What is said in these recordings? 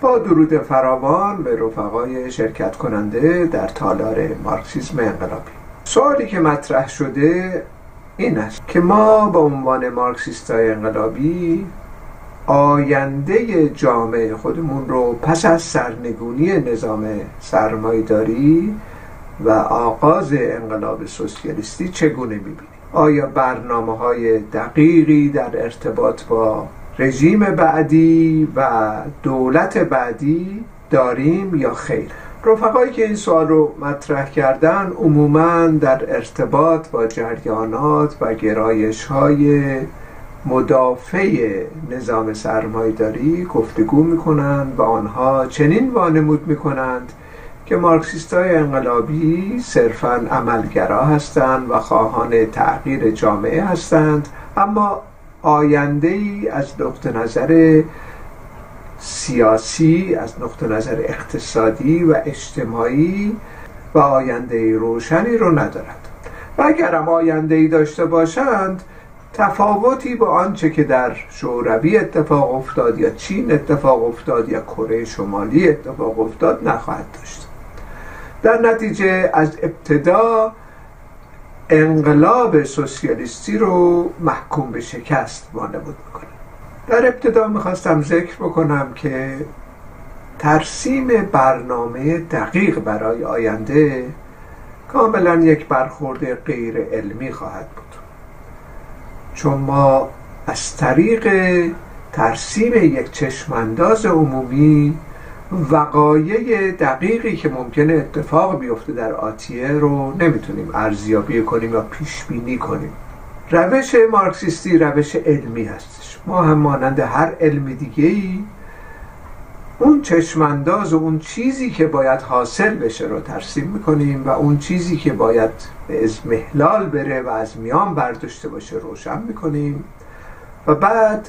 با درود فراوان به رفقای شرکت کننده در تالار مارکسیسم انقلابی. سوالی که مطرح شده این است که ما به عنوان مارکسیستای انقلابی آینده جامعه خودمون رو پس از سرنگونی نظام سرمایداری و آغاز انقلاب سوسیالیستی چگونه می‌بینیم؟ آیا برنامه های دقیقی در ارتباط با رژیم بعدی و دولت بعدی داریم یا خیر؟ رفقایی که این سوال رو مطرح کردن عموما در ارتباط با جریانات و گرایش های مدافع نظام سرمایداری گفتگو می‌کنند و آنها چنین وانمود می‌کنند که مارکسیست های انقلابی صرفا عملگرا هستند و خواهان تغییر جامعه هستند اما آینده ای از نقطه نظر سیاسی از نقطه نظر اقتصادی و اجتماعی و آینده روشنی رو ندارد. و اگرم آینده ای داشته باشند تفاوتی با آنچه که در شوروی اتفاق افتاد یا چین اتفاق افتاد یا کره شمالی اتفاق افتاد نخواهد داشت. در نتیجه از ابتدا انقلاب سوسیالیستی رو محکوم به شکست وانمود می‌کنه. در ابتدا می‌خواستم ذکر بکنم که ترسیم برنامه دقیق برای آینده کاملا یک برخورد غیر علمی خواهد بود. چون ما از طریق ترسیم یک چشمانداز عمومی وقایع دقیقی که ممکنه اتفاق بیفته در آتیه رو نمی‌تونیم ارزیابی کنیم یا پیش بینی کنیم. روش مارکسیستی روش علمی هستش. ما هم مانند هر علم دیگه ای اون چشمانداز و اون چیزی که باید حاصل بشه رو ترسیم می‌کنیم و اون چیزی که باید به ازمهلال بره و از میان برداشته باشه روشن می‌کنیم. و بعد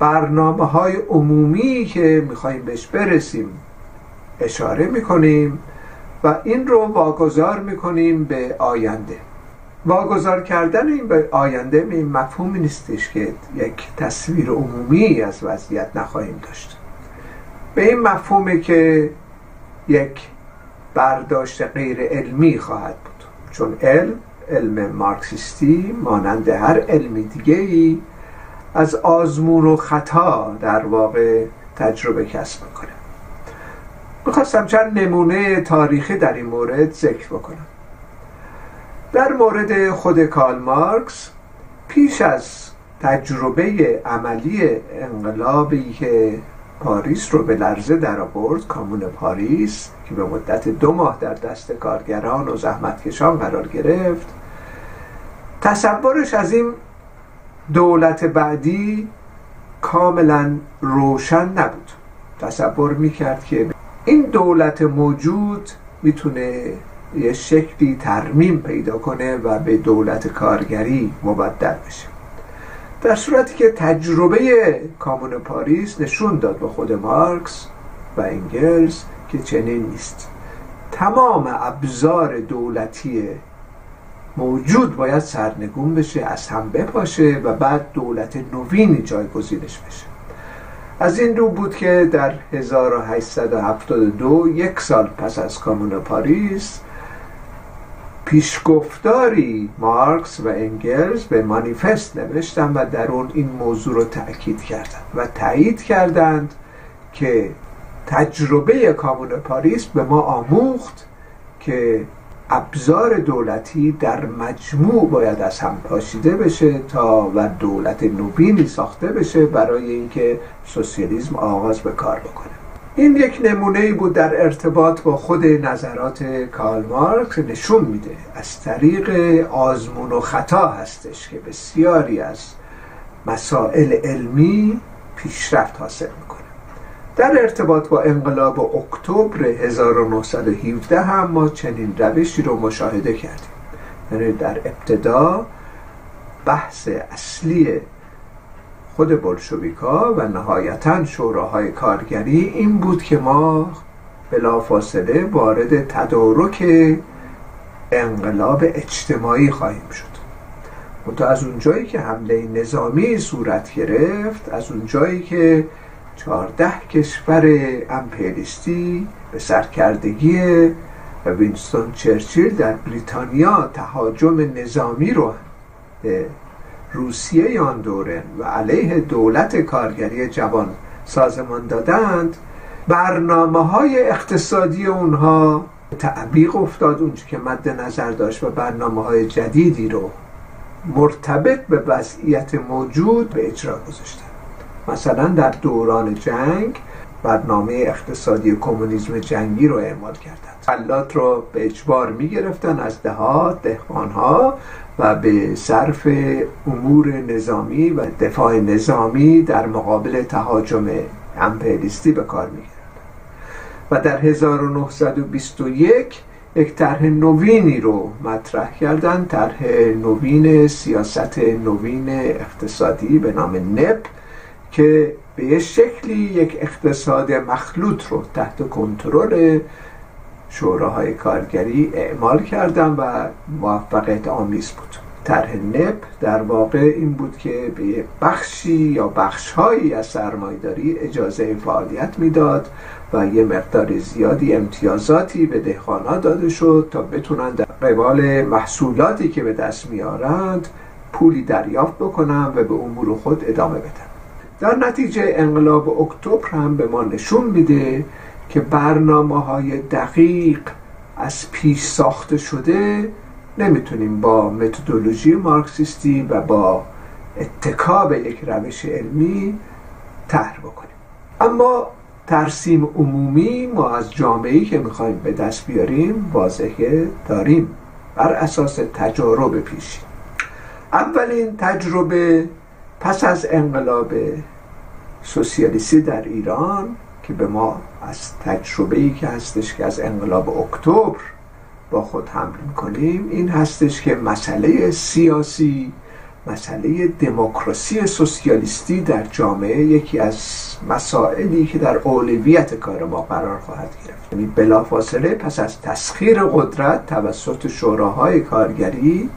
برنامه های عمومی که میخواییم بهش برسیم اشاره می‌کنیم و این رو واگذار می‌کنیم به آینده. واگذار کردن این به آینده این مفهومی نیستش که یک تصویر عمومی از وضعیت نخواهیم داشت. به این مفهومه که یک برداشت غیر علمی خواهد بود. چون علم علم مارکسیستی مانند هر علمی دیگه ای از آزمون و خطا در واقع تجربه کسب می‌کنه. می‌خواستم چند نمونه تاریخی در این مورد ذکر بکنم. در مورد خود کارل مارکس پیش از تجربه عملی انقلابی که پاریس رو به لرزه در آورد کامون پاریس که به مدت دو ماه در دست کارگران و زحمتکشان قرار گرفت تصورش از این دولت بعدی کاملا روشن نبود. تصور می‌کرد که این دولت موجود می‌تونه یه شکلی ترمیم پیدا کنه و به دولت کارگری مبدل بشه. در صورتی که تجربه کامون پاریس نشون داد به خود مارکس و انگلز که چنین نیست. تمام ابزار دولتی موجود باید سرنگون بشه از هم بپاشه و بعد دولت نوینی جایگزینش بشه. از این رو بود که در 1872 یک سال پس از کامون پاریس پیشگفتاری مارکس و انگلز به مانیفست نوشتن و در اون این موضوع رو تأکید کردند و تایید کردند که تجربه کامون پاریس به ما آموخت که ابزار دولتی در مجموع باید از هم پاشیده بشه تا و دولت نوینی ساخته بشه برای اینکه سوسیالیسم آغاز به کار بکنه. این یک نمونه بود در ارتباط با خود نظرات کارل مارکس. نشون میده از طریق آزمون و خطا هستش که بسیاری از مسائل علمی پیشرفت حاصل می‌کنه. در ارتباط با انقلاب اکتبر 1917 هم ما چنین روشی رو مشاهده کردیم. یعنی در ابتدا بحث اصلی خود بلشویکا و نهایتا شوراهای کارگری این بود که ما بلافاصله وارد تدارک انقلاب اجتماعی خواهیم شد. منتها از اونجایی که حمله نظامی صورت گرفت از اونجایی که چهارده کشور امپریستی به سرکردگی وینستون چرچیل در بریتانیا تهاجم نظامی رو روسیه آن دوره و علیه دولت کارگری جوان سازمان دادند. برنامه های اقتصادی اونها تعبیق افتاد اونچه که مد نظر داشت و برنامه های جدیدی رو مرتبط به وضعیت موجود به اجرا گذاشتن مثلا در دوران جنگ برنامه اقتصادی کمونیسم جنگی رو اعمال کردند. فلات رو به اجبار می گرفتن از دهات دهقانها و به صرف امور نظامی و دفاع نظامی در مقابل تهاجم امپریستی به کار می و در 1921 یک طرح نوینی رو مطرح کردن طرح نوین سیاست نوین اقتصادی به نام نپ. که به یه شکلی یک اقتصاد مخلوط رو تحت کنترل شوراهای کارگری اعمال کردن و موفقیت آمیز بود. طرح نپ در واقع این بود که به بخشی یا بخشهایی از سرمایداری اجازه فعالیت می‌داد و یه مقدار زیادی امتیازاتی به دهقانها داده شد تا بتونن در قبال محصولاتی که به دست میارند پولی دریافت بکنن و به امور خود ادامه بدن. در نتیجه انقلاب اکتبر هم به ما نشون میده که برنامه های دقیق از پیش ساخته شده نمی‌تونیم با متدولوژی مارکسیستی و با اتکا به یک روش علمی طرح بکنیم. اما ترسیم عمومی ما از جامعه‌ای که می‌خوایم به دست بیاریم واضحه داریم بر اساس تجارب پیشین. اولین تجربه پس از انقلاب سوسیالیستی در ایران که به ما از تجربه ای که هستش که از انقلاب اکتبر با خود حمل می‌کنیم این هستش که مسئله سیاسی مسئله دموکراسی سوسیالیستی در جامعه یکی از مسائلی که در اولویت کار ما قرار خواهد گرفت. یعنی بلافاصله پس از تسخیر قدرت توسط شوراهای کارگری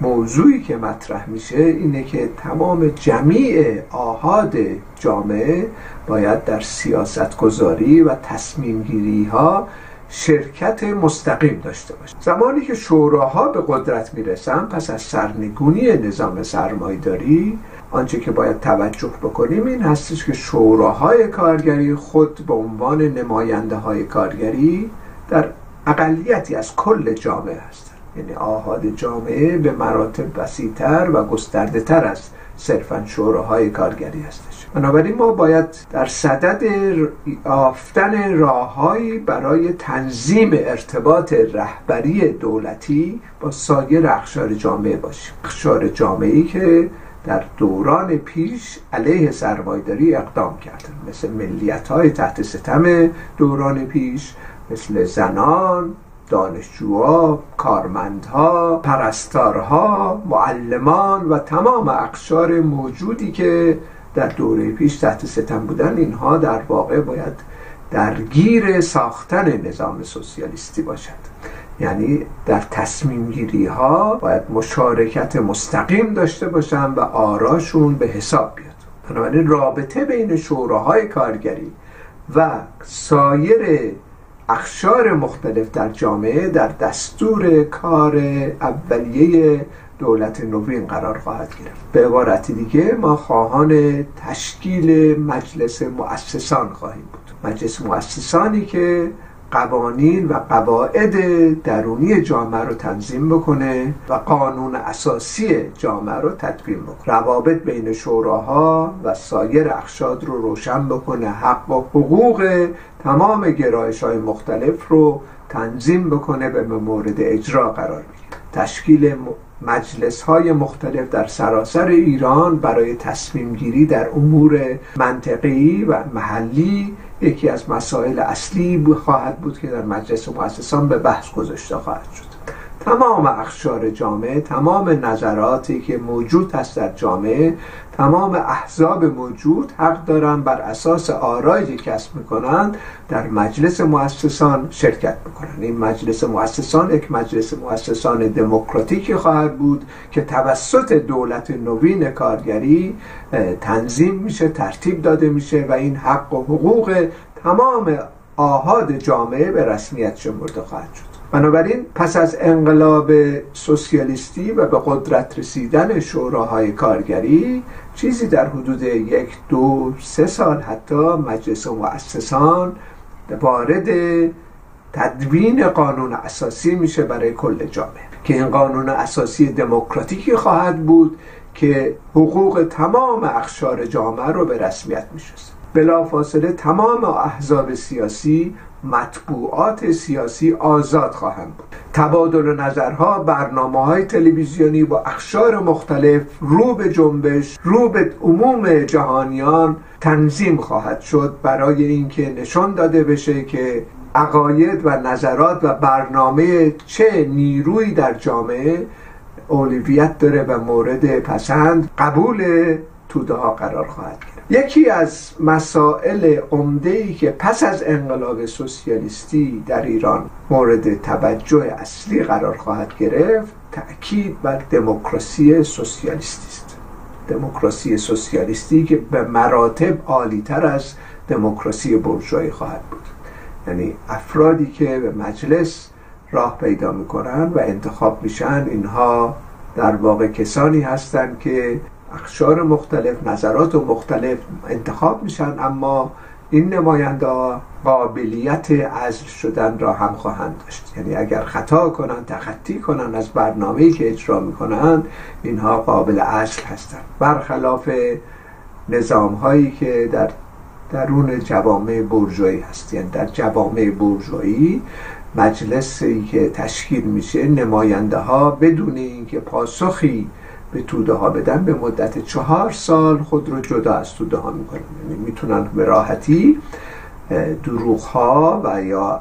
موضوعی که مطرح میشه اینه که تمام جمیع آهاد جامعه باید در سیاست گذاری و تصمیم گیری ها شرکت مستقیم داشته باشه. زمانی که شوراها به قدرت می‌رسن پس از سرنگونی نظام سرمایداری آنچه که باید توجه بکنیم این هستش که شوراهای کارگری خود به عنوان نماینده های کارگری در اقلیتی از کل جامعه هستند. یعنی آهاد جامعه به مراتب وسیعتر و گسترده تر از صرفا شوراهای کارگری هستش. بنابراین ما باید در صدد آفتن راههایی برای تنظیم ارتباط رهبری دولتی با سایر اخشار جامعه باشیم. اخشار جامعه که در دوران پیش علیه سرمایداری اقدام کردن. مثل ملیت های تحت ستم دوران پیش مثل زنان دانشجوها، کارمندها، پرستارها، معلمان و تمام اقشار موجودی که در دوره پیش تحت ستم بودن اینها در واقع باید درگیر ساختن نظام سوسیالیستی باشد. یعنی در تصمیم گیری ها باید مشارکت مستقیم داشته باشن و آراشون به حساب بیاد. بنابراین رابطه بین شوراهای کارگری و سایر اخشار مختلف در جامعه در دستور کار اولیه دولت نوین قرار خواهد گرفت. به عبارت دیگه ما خواهان تشکیل مجلس مؤسسان خواهیم بود. مجلس مؤسسانی که قوانین و قواعد درونی جامعه رو تنظیم بکنه و قانون اساسی جامعه رو تدوین بکنه. روابط بین شوراها و سایر اخشاد رو روشن بکنه. حق و حقوق تمام گرایش های مختلف رو تنظیم بکنه به مورد اجرا قرار بگیره. تشکیل مجلس های مختلف در سراسر ایران برای تصمیم گیری در امور منطقی و محلی یکی از مسائل اصلی خواهد بود که در مجلس مؤسسان به بحث گذاشته خواهد شد. تمام اخشار جامعه تمام نظراتی که موجود هست در جامعه تمام احزاب موجود حق دارن بر اساس آرایی کسب می‌کنند در مجلس مؤسسان شرکت می‌کنن. این مجلس مؤسسان یک مجلس مؤسسان دموکراتیکی خواهد بود که توسط دولت نوین کارگری تنظیم میشه ترتیب داده میشه و این حق و حقوق تمام آهاد جامعه به رسمیت شمرده خواهد شد. بنابراین پس از انقلاب سوسیالیستی و به قدرت رسیدن شوراهای کارگری چیزی در حدود یک دو سه سال حتی مجلس مؤسسان وارد تدوین قانون اساسی میشه برای کل جامعه. که این قانون اساسی دموکراتیکی خواهد بود که حقوق تمام اخشار جامعه رو به رسمیت میشست بلافاصله تمام احزاب سیاسی مطبوعات سیاسی آزاد خواهند بود. تبادل نظرها برنامه های تلویزیونی با اخشار مختلف رو به جنبش رو به عموم جهانیان تنظیم خواهد شد برای اینکه نشان داده بشه که عقاید و نظرات و برنامه چه نیروی در جامعه اولویت داره و مورد پسند قبول توده ها قرار خواهد گرفت. یکی از مسائل ای که پس از انقلاب سوسیالیستی در ایران مورد توجه اصلی قرار خواهد گرفت تأکید بر دموکراسی سوسیالیستی است. دموکراسی سوسیالیستی که به مراتب عالیتر از دموکراسی برجوهایی خواهد بود. یعنی افرادی که به مجلس راه پیدا می‌کنن و انتخاب میشن اینها در واقع کسانی هستند که اخشار مختلف نظرات و مختلف انتخاب میشن اما این نماینده قابلیت عزل شدن را هم خواهند داشت. یعنی اگر خطا کنند تخطی کنند از برنامه‌ای که اجرا می‌کنند اینها قابل عزل هستند. برخلاف نظام هایی که در درون جوامع برجویی هست. یعنی در جوامع برجویی مجلسی که تشکیل میشه نماینده ها بدون اینکه پاسخی به توده ها بدن به مدت چهار سال خود رو جدا از توده ها می‌کنن. یعنی می‌تونن به راحتی دروغ ها و یا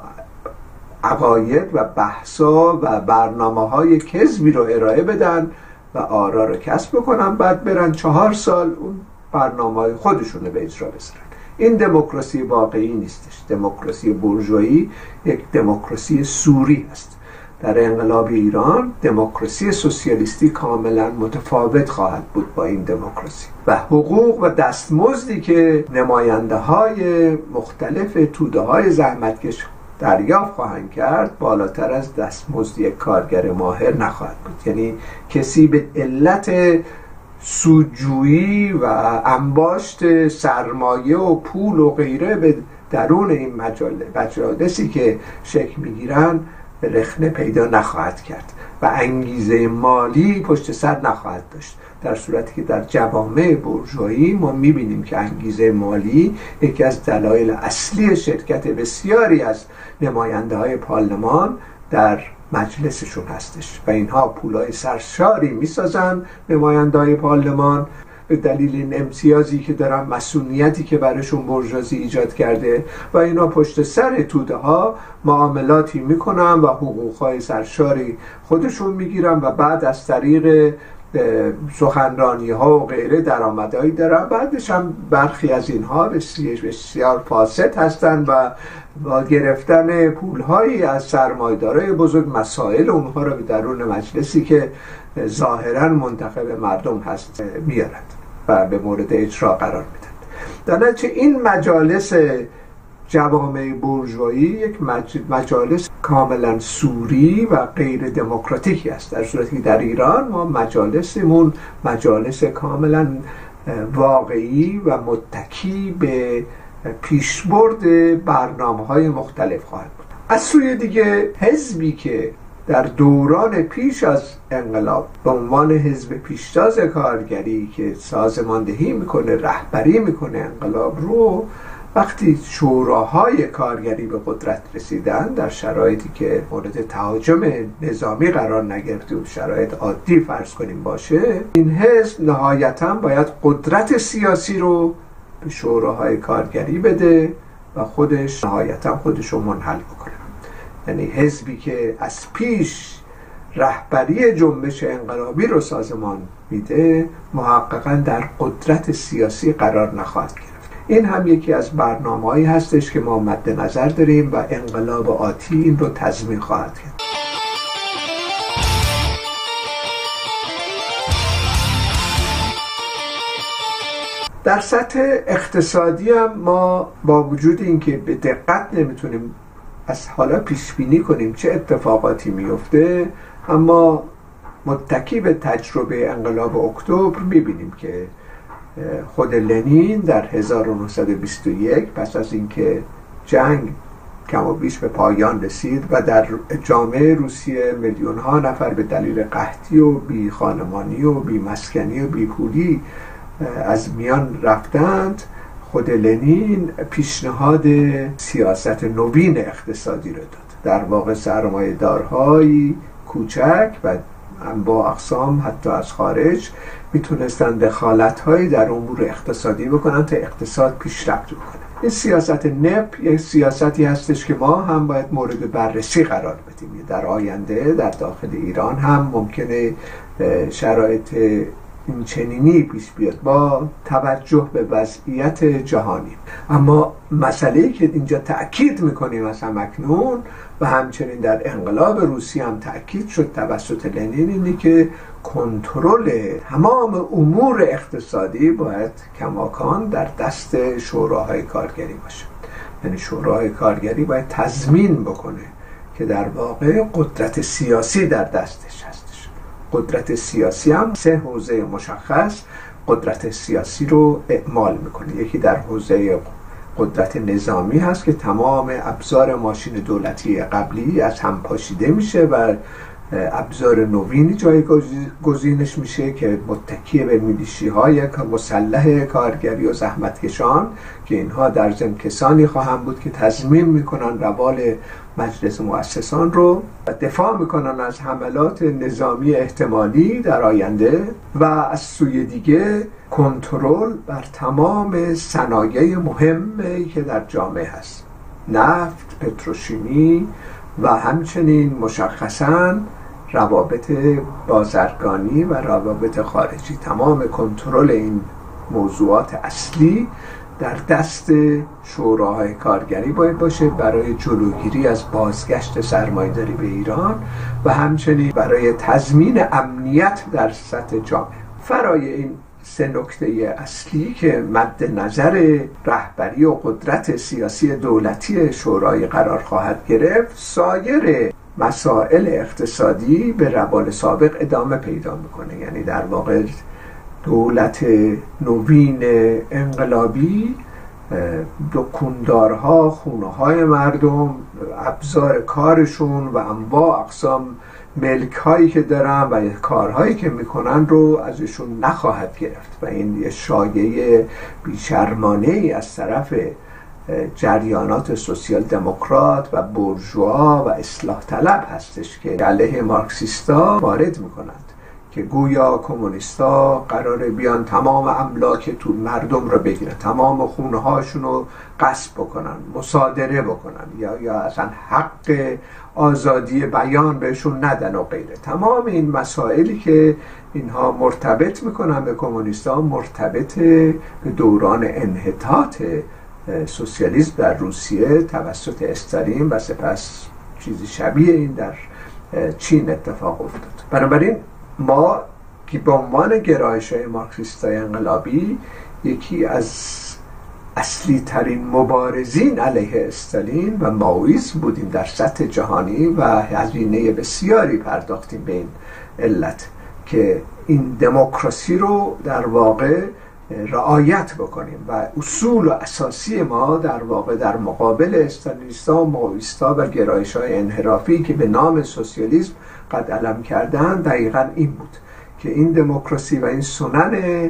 عقاید و بحثا و برنامه های کذبی رو ارائه بدن و آرا رو کسب بکنن بعد برن چهار سال اون برنامه های خودشون رو به اجرا بذارن این دموکراسی واقعی نیستش. دموکراسی برجویی یک دموکراسی سوری است در انقلاب ایران دموکراسی سوسیالیستی کاملا متفاوت خواهد بود با این دموکراسی و حقوق و دستمزدی که نماینده های مختلف توده های زحمتکش دریافت خواهند کرد بالاتر از دستمزد یک کارگر ماهر نخواهد بود. یعنی کسی به علت سودجویی و انباشت سرمایه و پول و غیره به درون این مجالسی که شکل می‌گیرند رخنه پیدا نخواهد کرد و انگیزه مالی پشت سر نخواهد داشت. در صورتی که در جوامع برجوهایی ما می‌بینیم که انگیزه مالی یکی از دلایل اصلی شرکت بسیاری از نماینده های پارلمان در مجلسشون هستش و اینها پولای سرشاری می‌سازن نماینده های پارلمان. به دلیل این امتیازی که دارن مسئولیتی که براشون برجازی ایجاد کرده و اینا پشت سر توده ها معاملاتی می‌کنن و حقوق های سرشاری خودشون می‌گیرن و بعد از طریق سخنرانی ها و غیره درآمدهایی دارن. بعدش هم برخی از اینها بسیار فاسد هستند و با گرفتن پولهایی از سرمایدارای بزرگ مسائل اونها رو به درون مجلسی که ظاهرا منتخب مردم هست میارند و به مورد اجرا قرار میدن در این مجالس جوامع بورژوایی یک مجالس کاملا سوری و غیر دموکراتیکی است. در صورتی که در ایران ما مجالسمون مجالس کاملا واقعی و متکی به پیشبرد برنامه های مختلف خواهد بود. از سوی دیگه حزبی که در دوران پیش از انقلاب به عنوان حزب پیشتاز کارگری که سازماندهی می‌کنه رهبری می‌کنه انقلاب رو وقتی شوراهای کارگری به قدرت رسیدن در شرایطی که مورد تهاجم نظامی قرار نگرفته و شرایط عادی فرض کنیم باشه این حزب نهایتا باید قدرت سیاسی رو به شوراهای کارگری بده و خودش نهایتا خودش رو منحل بکنه. یعنی حزبی که از پیش رهبری جنبش انقلابی رو سازمان میده محققا در قدرت سیاسی قرار نخواهد گرفت. این هم یکی از برنامه هایی هستش که ما مد نظر داریم و انقلاب آتی این رو تضمین خواهد کرد. در سطح اقتصادی هم ما با وجود اینکه به دقت نمی‌تونیم از حالا پیش بینی کنیم چه اتفاقاتی میفته اما متکی به تجربه انقلاب اکتبر می‌بینیم که خود لنین در 1921 پس از اینکه جنگ کم و بیش به پایان رسید و در جامعه روسیه میلیون ها نفر به دلیل قحطی و بی خانمانی و بی مسکنی و بی پولی از میان رفتند خود لنین پیشنهاد سیاست نوین اقتصادی رو داد. در واقع سرمایه دارهایی کوچک و با اقسام حتی از خارج می‌تونستن دخالت هایی در امور اقتصادی بکنن تا اقتصاد پیشرفت بکنه. این سیاست نپ یک سیاستی هستش که ما هم باید مورد بررسی قرار بدیم. در آینده در داخل ایران هم ممکنه شرایط این چنینی پیش بیاد با توجه به وضعیت جهانی. اما مسئله که اینجا تأکید می‌کنیم از همکنون و همچنین در انقلاب روسی هم تأکید شد توسط لنین اینه که کنترل تمام امور اقتصادی باید کماکان در دست شوراهای کارگری باشه. یعنی شوراهای کارگری باید تضمین بکنه که در واقع قدرت سیاسی در دستش هستش قدرت سیاسی هم سه حوزه مشخص قدرت سیاسی رو اعمال می‌کنه. یکی در حوزه قدرت نظامی هست که تمام ابزار ماشین دولتی قبلی از هم پاشیده میشه و ابزار نوینی گزینش میشه که متکی به میلیشی های مسلح کارگری و زحمتکشان که اینها در ضمن کسانی خواهند بود که تضمین می‌کنن روال مجلس مؤسسان رو دفاع می‌کنن از حملات نظامی احتمالی در آینده و از سوی دیگه کنترل بر تمام صنایع مهمی که در جامعه هست. نفت، پتروشیمی و همچنین مشخصا روابط بازرگانی و روابط خارجی. تمام کنترل این موضوعات اصلی در دست شوراهای کارگری باید باشه برای جلوگیری از بازگشت سرمایداری به ایران و همچنین برای تضمین امنیت در سطح جامعه. فرای این سه نکته اصلی که مد نظر رهبری و قدرت سیاسی دولتی شورای قرار خواهد گرفت سایر مسائل اقتصادی به روال سابق ادامه پیدا می‌کنه. یعنی در واقع دولت نوین انقلابی دکوندارها خونه های مردم ابزار کارشون و انواع اقسام ملک هایی که دارن و کارهایی که می‌کنن رو ازشون نخواهد گرفت و این یه شایعه بیشرمانه ای از طرف جریانات سوسیال دموکرات و برجوا و اصلاح طلب هستش که علیه مارکسیستا وارد می‌کنند که گویا کمونیستا قرار بیان تمام املاک تو مردم رو بگیرن تمام خونه هاشون رو قصب بکنن مصادره بکنن یا یا اصلا حق آزادی بیان بهشون ندن و غیره. تمام این مسائلی که اینها مرتبط می‌کنن به کمونیستا مرتبط به دوران انحطاط سوسیالیسم در روسیه توسط استالین و سپس چیزی شبیه این در چین اتفاق افتاد. بنابراین ما که به عنوان گرایش های مارکسیستای انقلابی یکی از اصلی ترین مبارزین علیه استالین و ماویسم بودیم در سطح جهانی و هزینه بسیاری پرداختیم به این علت که این دموکراسی رو در واقع رعایت بکنیم و اصول و اساسی ما در واقع در مقابل استالینیستا و ماویستا و گرایش های انحرافی که به نام سوسیالیسم قد علم کردن دقیقا این بود که این دموکراسی و این سنن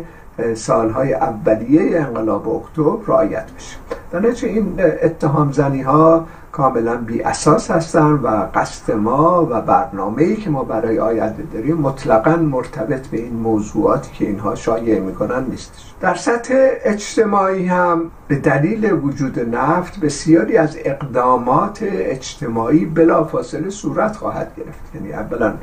سالهای اولیه انقلاب اکتبر رعایت بشه. در این اتهام زنی ها کاملا بی اساس هستن و قصد ما و برنامه ای که ما برای آینده داریم مطلقا مرتبط به این موضوعاتی که اینها شایع می‌کنن نیستش. در سطح اجتماعی هم به دلیل وجود نفت بسیاری از اقدامات اجتماعی بلافاصله صورت خواهد گرفت. یعنی اولا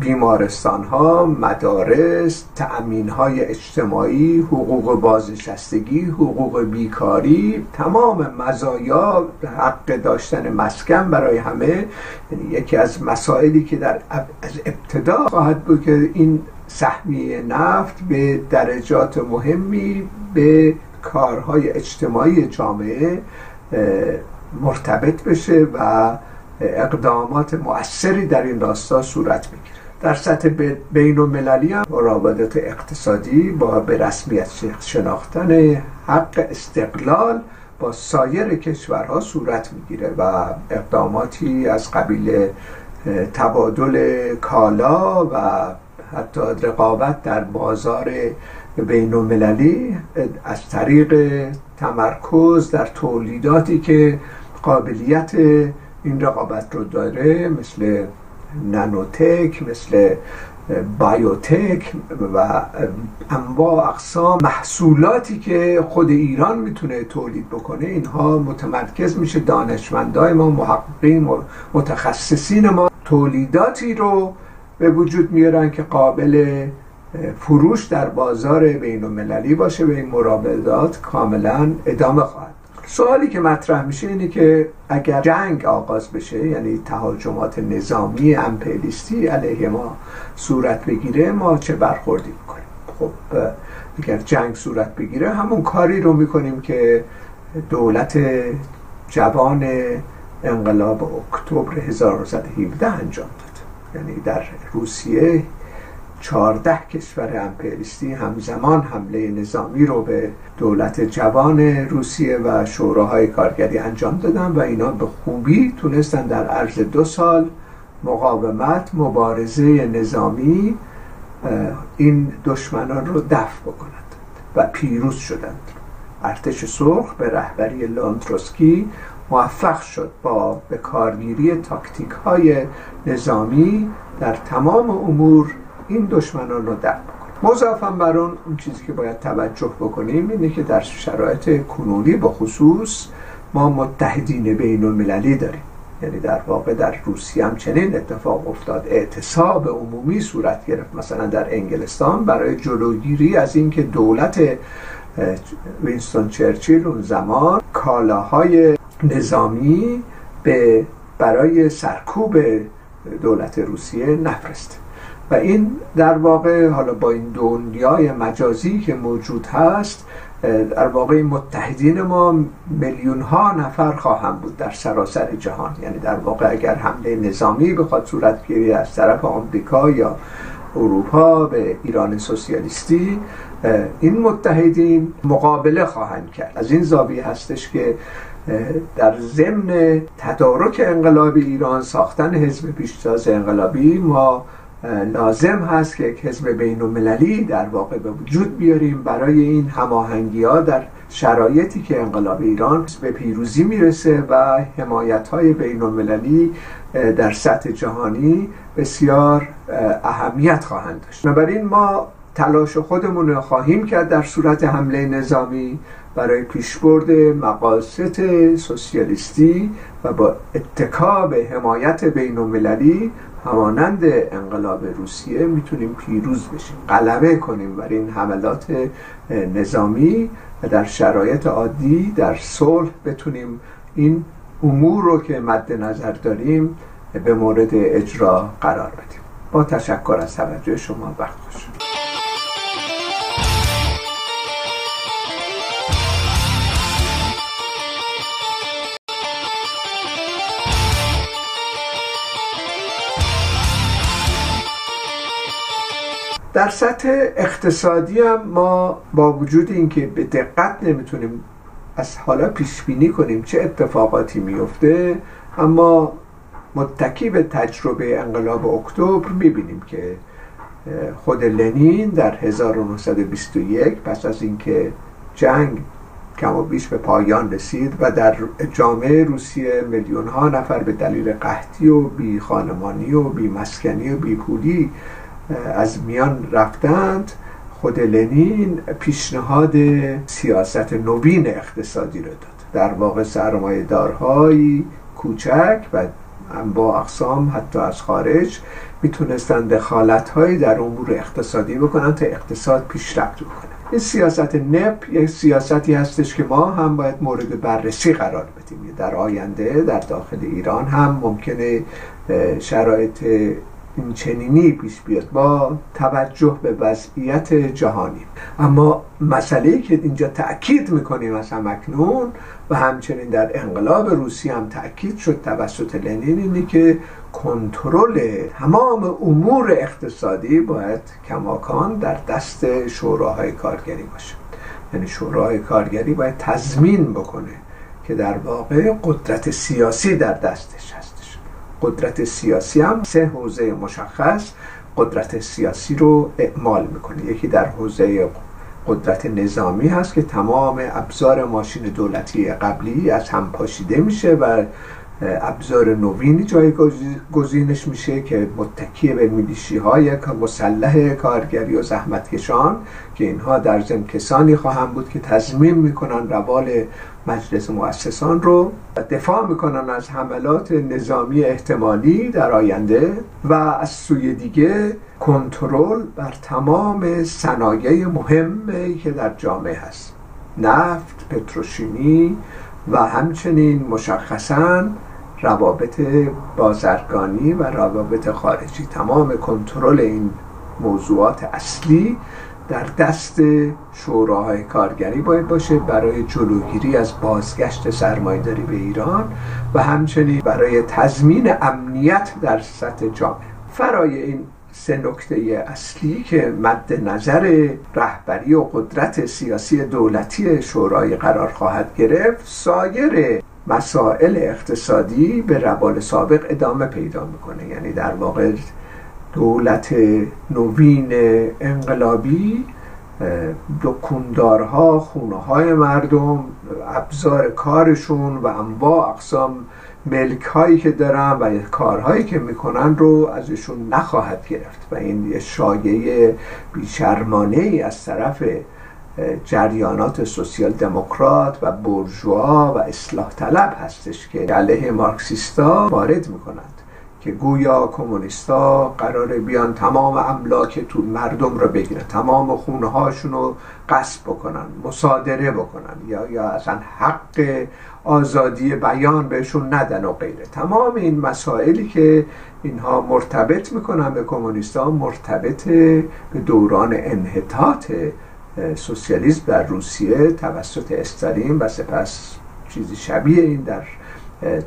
بیمارستان ها مدارس تأمین های اجتماعی حقوق بازنشستگی حقوق بیکاری تمام مزایا حق داشتن مسکن برای همه. یعنی یکی از مسائلی که در از ابتدا خواهد بود که این سهمیه نفت به درجات مهمی به کارهای اجتماعی جامعه مرتبط بشه و اقدامات مؤثری در این راستا صورت می‌گیره. در سطح بین المللی هم مراودات اقتصادی با به رسمیت شناختن حق استقلال با سایر کشورها صورت می‌گیره و اقداماتی از قبیل تبادل کالا و حتی رقابت در بازار بین المللی از طریق تمرکز در تولیداتی که قابلیت این رقابت رو داره مثل نانوتک مثل بایوتک و انواع اقسام محصولاتی که خود ایران می‌تونه تولید بکنه. اینها متمرکز میشه. دانشمندای ما محققین متخصصین ما تولیداتی رو به وجود میارن که قابل فروش در بازار بین المللی باشه به این مرابطات کاملا ادامه خواهد سوالی که مطرح میشه اینه که اگر جنگ آغاز بشه یعنی تهاجمات نظامی امپریالیستی علیه ما صورت بگیره ما چه برخوردی می‌کنیم؟ خب اگر جنگ صورت بگیره همون کاری رو می‌کنیم که دولت جوان انقلاب اکتبر 1917 انجام داد یعنی در روسیه چهارده کشور امپریستی همزمان حمله نظامی رو به دولت جوان روسیه و شوراهای کارگری انجام دادن و اینا به خوبی تونستن در عرض دو سال مقاومت مبارزه نظامی این دشمنان رو دفع بکنند و پیروز شدند. ارتش سرخ به رهبری لانتروسکی موفق شد با به کارگیری تاکتیک های نظامی در تمام امور این دشمنان رو دفع بکنیم. مضافم بر اون اون چیزی که باید توجه بکنیم اینه که در شرایط کنونی با خصوص ما متحدین بین المللی داریم. یعنی در واقع در روسیه هم چنین اتفاق افتاد. اعتصاب عمومی صورت گرفت. مثلا در انگلستان برای جلوگیری از اینکه دولت وینستون چرچیل اون زمان کالاهای نظامی به برای سرکوب دولت روسیه نفرسته و این در واقع حالا با این دنیای مجازی که موجود هست در واقع متحدین ما میلیون ها نفر خواهم بود در سراسر جهان. یعنی در واقع اگر حمله نظامی بخواد صورت گیری از طرف آمریکا یا اروپا به ایران سوسیالیستی این متحدین مقابله خواهند کرد. از این زاویه هستش که در ضمن تدارک انقلاب ایران ساختن حزب پیشتاز انقلابی ما لازم هست که یک حزب بین المللی در واقع به وجود بیاریم برای این هماهنگی ها در شرایطی که انقلاب ایران به پیروزی می‌رسه و حمایت های بین المللی در سطح جهانی بسیار اهمیت خواهند داشت. بنابراین ما تلاش خودمون رو خواهیم کرد در صورت حمله نظامی برای پیشبرد مقاصد سوسیالیستی و با اتکاب حمایت بین المللی همانند انقلاب روسیه می‌تونیم پیروز بشیم غلبه کنیم بر این حملات نظامی و در شرایط عادی در صلح بتونیم این امور رو که مد نظر داریم به مورد اجرا قرار بدیم. با تشکر از توجه شما وقت خوش در سطح اقتصادی هم ما با وجود اینکه به دقت نمی‌تونیم از حالا پیش بینی کنیم چه اتفاقاتی میفته اما متکی به تجربه انقلاب اکتبر می‌بینیم که خود لنین در 1921 پس از اینکه جنگ کم و بیش به پایان رسید و در جامعه روسیه میلیون ها نفر به دلیل قحطی و بی خانمانی و بی مسکنی و بی پولی از میان رفتند خود لنین پیشنهاد سیاست نوین اقتصادی رو داد. در واقع سرمایه دارهایی کوچک و با اقسام حتی از خارج می‌تونستن دخالت هایی در امور اقتصادی بکنن تا اقتصاد پیشرفت بکنه. این سیاست نپ یک سیاستی هستش که ما هم باید مورد بررسی قرار بدیم. در آینده در داخل ایران هم ممکنه شرایط این چنینی پیش بیاد. با توجه به وضعیت جهانی اما مسئله که اینجا تأکید می‌کنیم از همکنون و همچنین در انقلاب روسی هم تأکید شد توسط لنین اینه که کنترل تمام امور اقتصادی باید کماکان در دست شوراهای کارگری باشه. یعنی شورای کارگری باید تضمین بکنه که در واقع قدرت سیاسی در دستش هستش قدرت سیاسی هم سه حوزه مشخص قدرت سیاسی رو اعمال می‌کنه. یکی در حوزه قدرت نظامی هست که تمام ابزار ماشین دولتی قبلی از هم پاشیده میشه و ابزار نوینی جای گزینش میشه که متکی به میلیشی های مسلح کارگری و زحمتکشان که اینها در ضمن کسانی خواهند بود که تضمین می‌کنن روال مجلس مؤسسان رو دفاع می‌کنن از حملات نظامی احتمالی در آینده و از سوی دیگه کنترل بر تمام صنایع مهمی که در جامعه هست. نفت، پتروشیمی و همچنین مشخصا روابط بازرگانی و روابط خارجی. تمام کنترل این موضوعات اصلی در دست شوراهای کارگری باید باشه برای جلوگیری از بازگشت سرمایهداری به ایران و همچنین برای تضمین امنیت در سطح جامعه. فرای این سه نکته اصلی که مد نظر رهبری و قدرت سیاسی دولتی شورای قرار خواهد گرفت سایر مسائل اقتصادی به روال سابق ادامه پیدا می‌کنه. یعنی در واقع دولت نوین انقلابی دکوندارها خونه های مردم ابزار کارشون و انواع اقسام ملک هایی که دارن و کارهایی که می‌کنن رو ازشون نخواهد گرفت. و این یه شایعه بیشرمانه ای از طرف جریانات سوسیال دموکرات و برجوا و اصلاح طلب هستش که علیه مارکسیستا وارد می‌کنند که گویا کمونیستا قرار بیان تمام املاک تو مردم رو بگیرن تمام خونه هاشون رو قصب بکنن مصادره بکنن یا یا اصلا حق آزادی بیان بهشون ندن و غیره. تمام این مسائلی که اینها مرتبط می‌کنن به کمونیستا مرتبط به دوران انحطاط سوسیالیسم در روسیه توسط استالین و سپس چیزی شبیه این در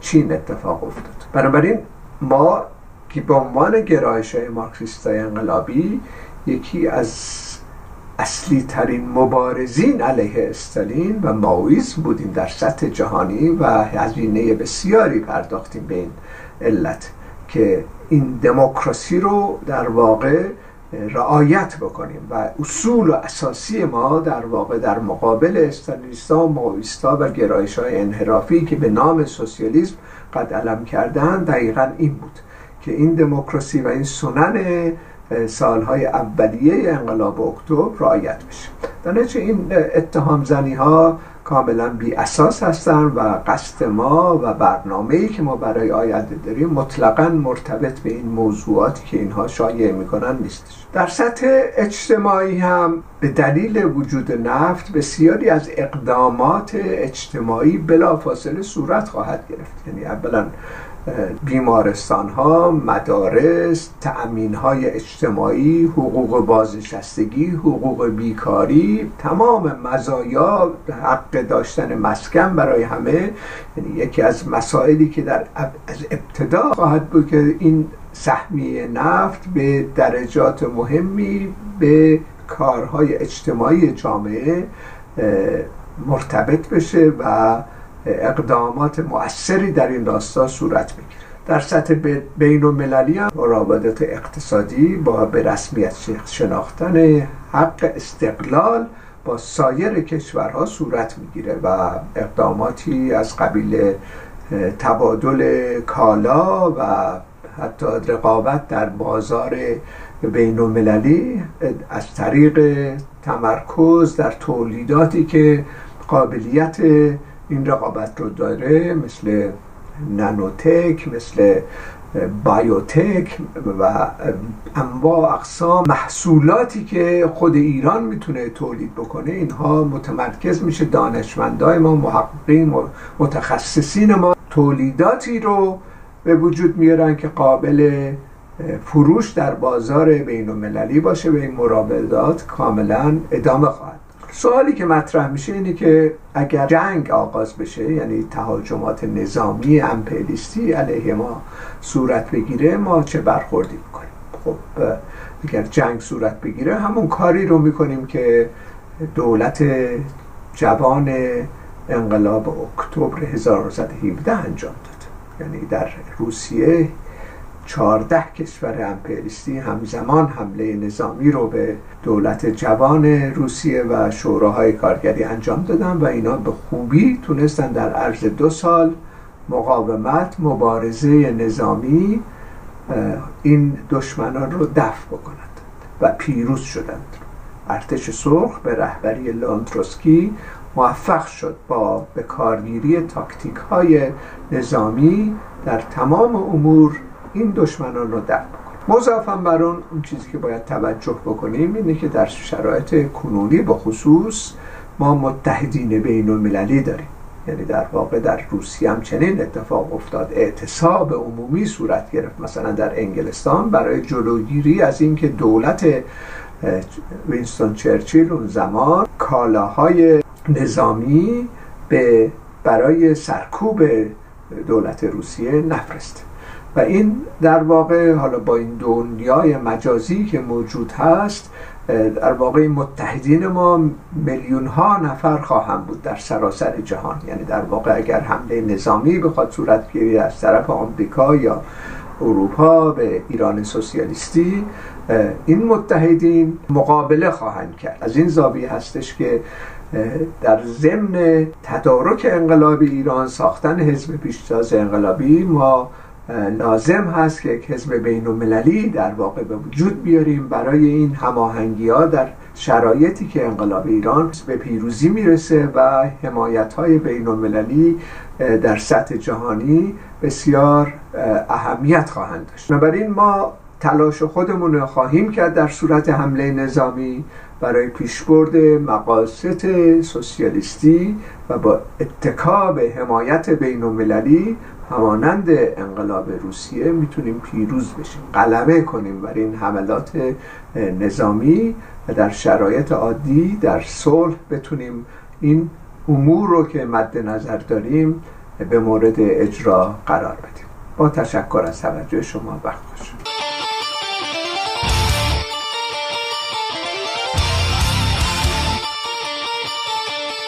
چین اتفاق افتاد. بنابراین ما که به عنوان گرایش های مارکسیستای انقلابی یکی از اصلی ترین مبارزین علیه استالین و ماویسم بودیم در سطح جهانی و هزینه بسیاری پرداختیم به این علت که این دموکراسی رو در واقع رعایت بکنیم و اصول و اساسی ما در واقع در مقابل استالینیستا ماویستا و گرایش های انحرافی که به نام سوسیالیسم قد علم کردن دقیقا این بود که این دموکراسی و این سنن سالهای اولیه انقلاب اکتبر رعایت بشه. در این اتهام زنی ها کاملا بی اساس هستن و قصد ما و برنامه ای که ما برای آینده داریم مطلقا مرتبط به این موضوعاتی که اینها شایع می‌کنن نیستش. در سطح اجتماعی هم به دلیل وجود نفت بسیاری از اقدامات اجتماعی بلافاصله صورت خواهد گرفت. یعنی اولا بیمارستان ها مدارس تأمین های اجتماعی حقوق بازنشستگی حقوق بیکاری تمام مزایا حق داشتن مسکن برای همه. یعنی یکی از مسائلی که در از ابتدا خواهد بود که این سهمیه نفت به درجات مهمی به کارهای اجتماعی جامعه مرتبط بشه و اقدامات مؤثری در این راستا صورت بگیره در سطح بین المللی هم روابط اقتصادی با به رسمیت شناختن حق استقلال با سایر کشورها صورت می‌گیره و اقداماتی از قبیل تبادل کالا و حتی رقابت در بازار بین المللی از طریق تمرکز در تولیداتی که قابلیت این رقابت رو داره مثل نانوتک مثل بایوتک و انواع اقسام محصولاتی که خود ایران می‌تونه تولید بکنه. اینها متمرکز میشه. دانشمندای ما محققین متخصصین ما تولیداتی رو به وجود میارن که قابل فروش در بازار بین المللی باشه به این مرابطات کاملا ادامه خواهد سوالی که مطرح میشه اینه که اگر جنگ آغاز بشه یعنی تهاجمات نظامی امپریالیستی علیه ما صورت بگیره ما چه برخوردی می‌کنیم؟ خب اگر جنگ صورت بگیره همون کاری رو می‌کنیم که دولت جوان انقلاب اکتبر 1917 انجام داد یعنی در روسیه چهارده کشور امپریستی همزمان حمله نظامی رو به دولت جوان روسیه و شوراهای کارگری انجام دادن و اینا به خوبی تونستن در عرض دو سال مقاومت مبارزه نظامی این دشمنان رو دفع بکنند و پیروز شدند. ارتش سرخ به رهبری لانتروسکی موفق شد با به کارگیری تاکتیک های نظامی در تمام امور این دشمنان رو دفع بکنیم. مضافا بر اون اون چیزی که باید توجه بکنیم اینه که در شرایط کنونی به خصوص ما متحدین بین المللی داریم. یعنی در واقع در روسیه هم چنین اتفاق افتاد. اعتصاب عمومی صورت گرفت. مثلا در انگلستان برای جلوگیری از اینکه دولت وینستون چرچیل اون زمان کالاهای نظامی به برای سرکوب دولت روسیه نفرسته و این در واقع حالا با این دنیای مجازی که موجود هست در واقع متحدین ما میلیون ها نفر خواهم بود در سراسر جهان. یعنی در واقع اگر حمله نظامی بخواد صورت گیری از طرف آمریکا یا اروپا به ایران سوسیالیستی این متحدین مقابله خواهند کرد. از این زاویه هستش که در ضمن تدارک انقلاب ایران ساختن حزب پیشتاز انقلابی ما لازم هست که یک حزب بین المللی در واقع به وجود بیاریم برای این هماهنگی ها در شرایطی که انقلاب ایران به پیروزی می‌رسه و حمایت های بین المللی در سطح جهانی بسیار اهمیت خواهند داشت. بنابراین ما تلاش خودمون خواهیم کرد در صورت حمله نظامی برای پیشبرد مقاصد سوسیالیستی و با اتکاب حمایت بین المللی همانند انقلاب روسیه می‌تونیم پیروز بشیم غلبه کنیم بر این حملات نظامی و در شرایط عادی در صلح بتونیم این امور رو که مد نظر داریم به مورد اجرا قرار بدیم. با تشکر از توجه شما وقت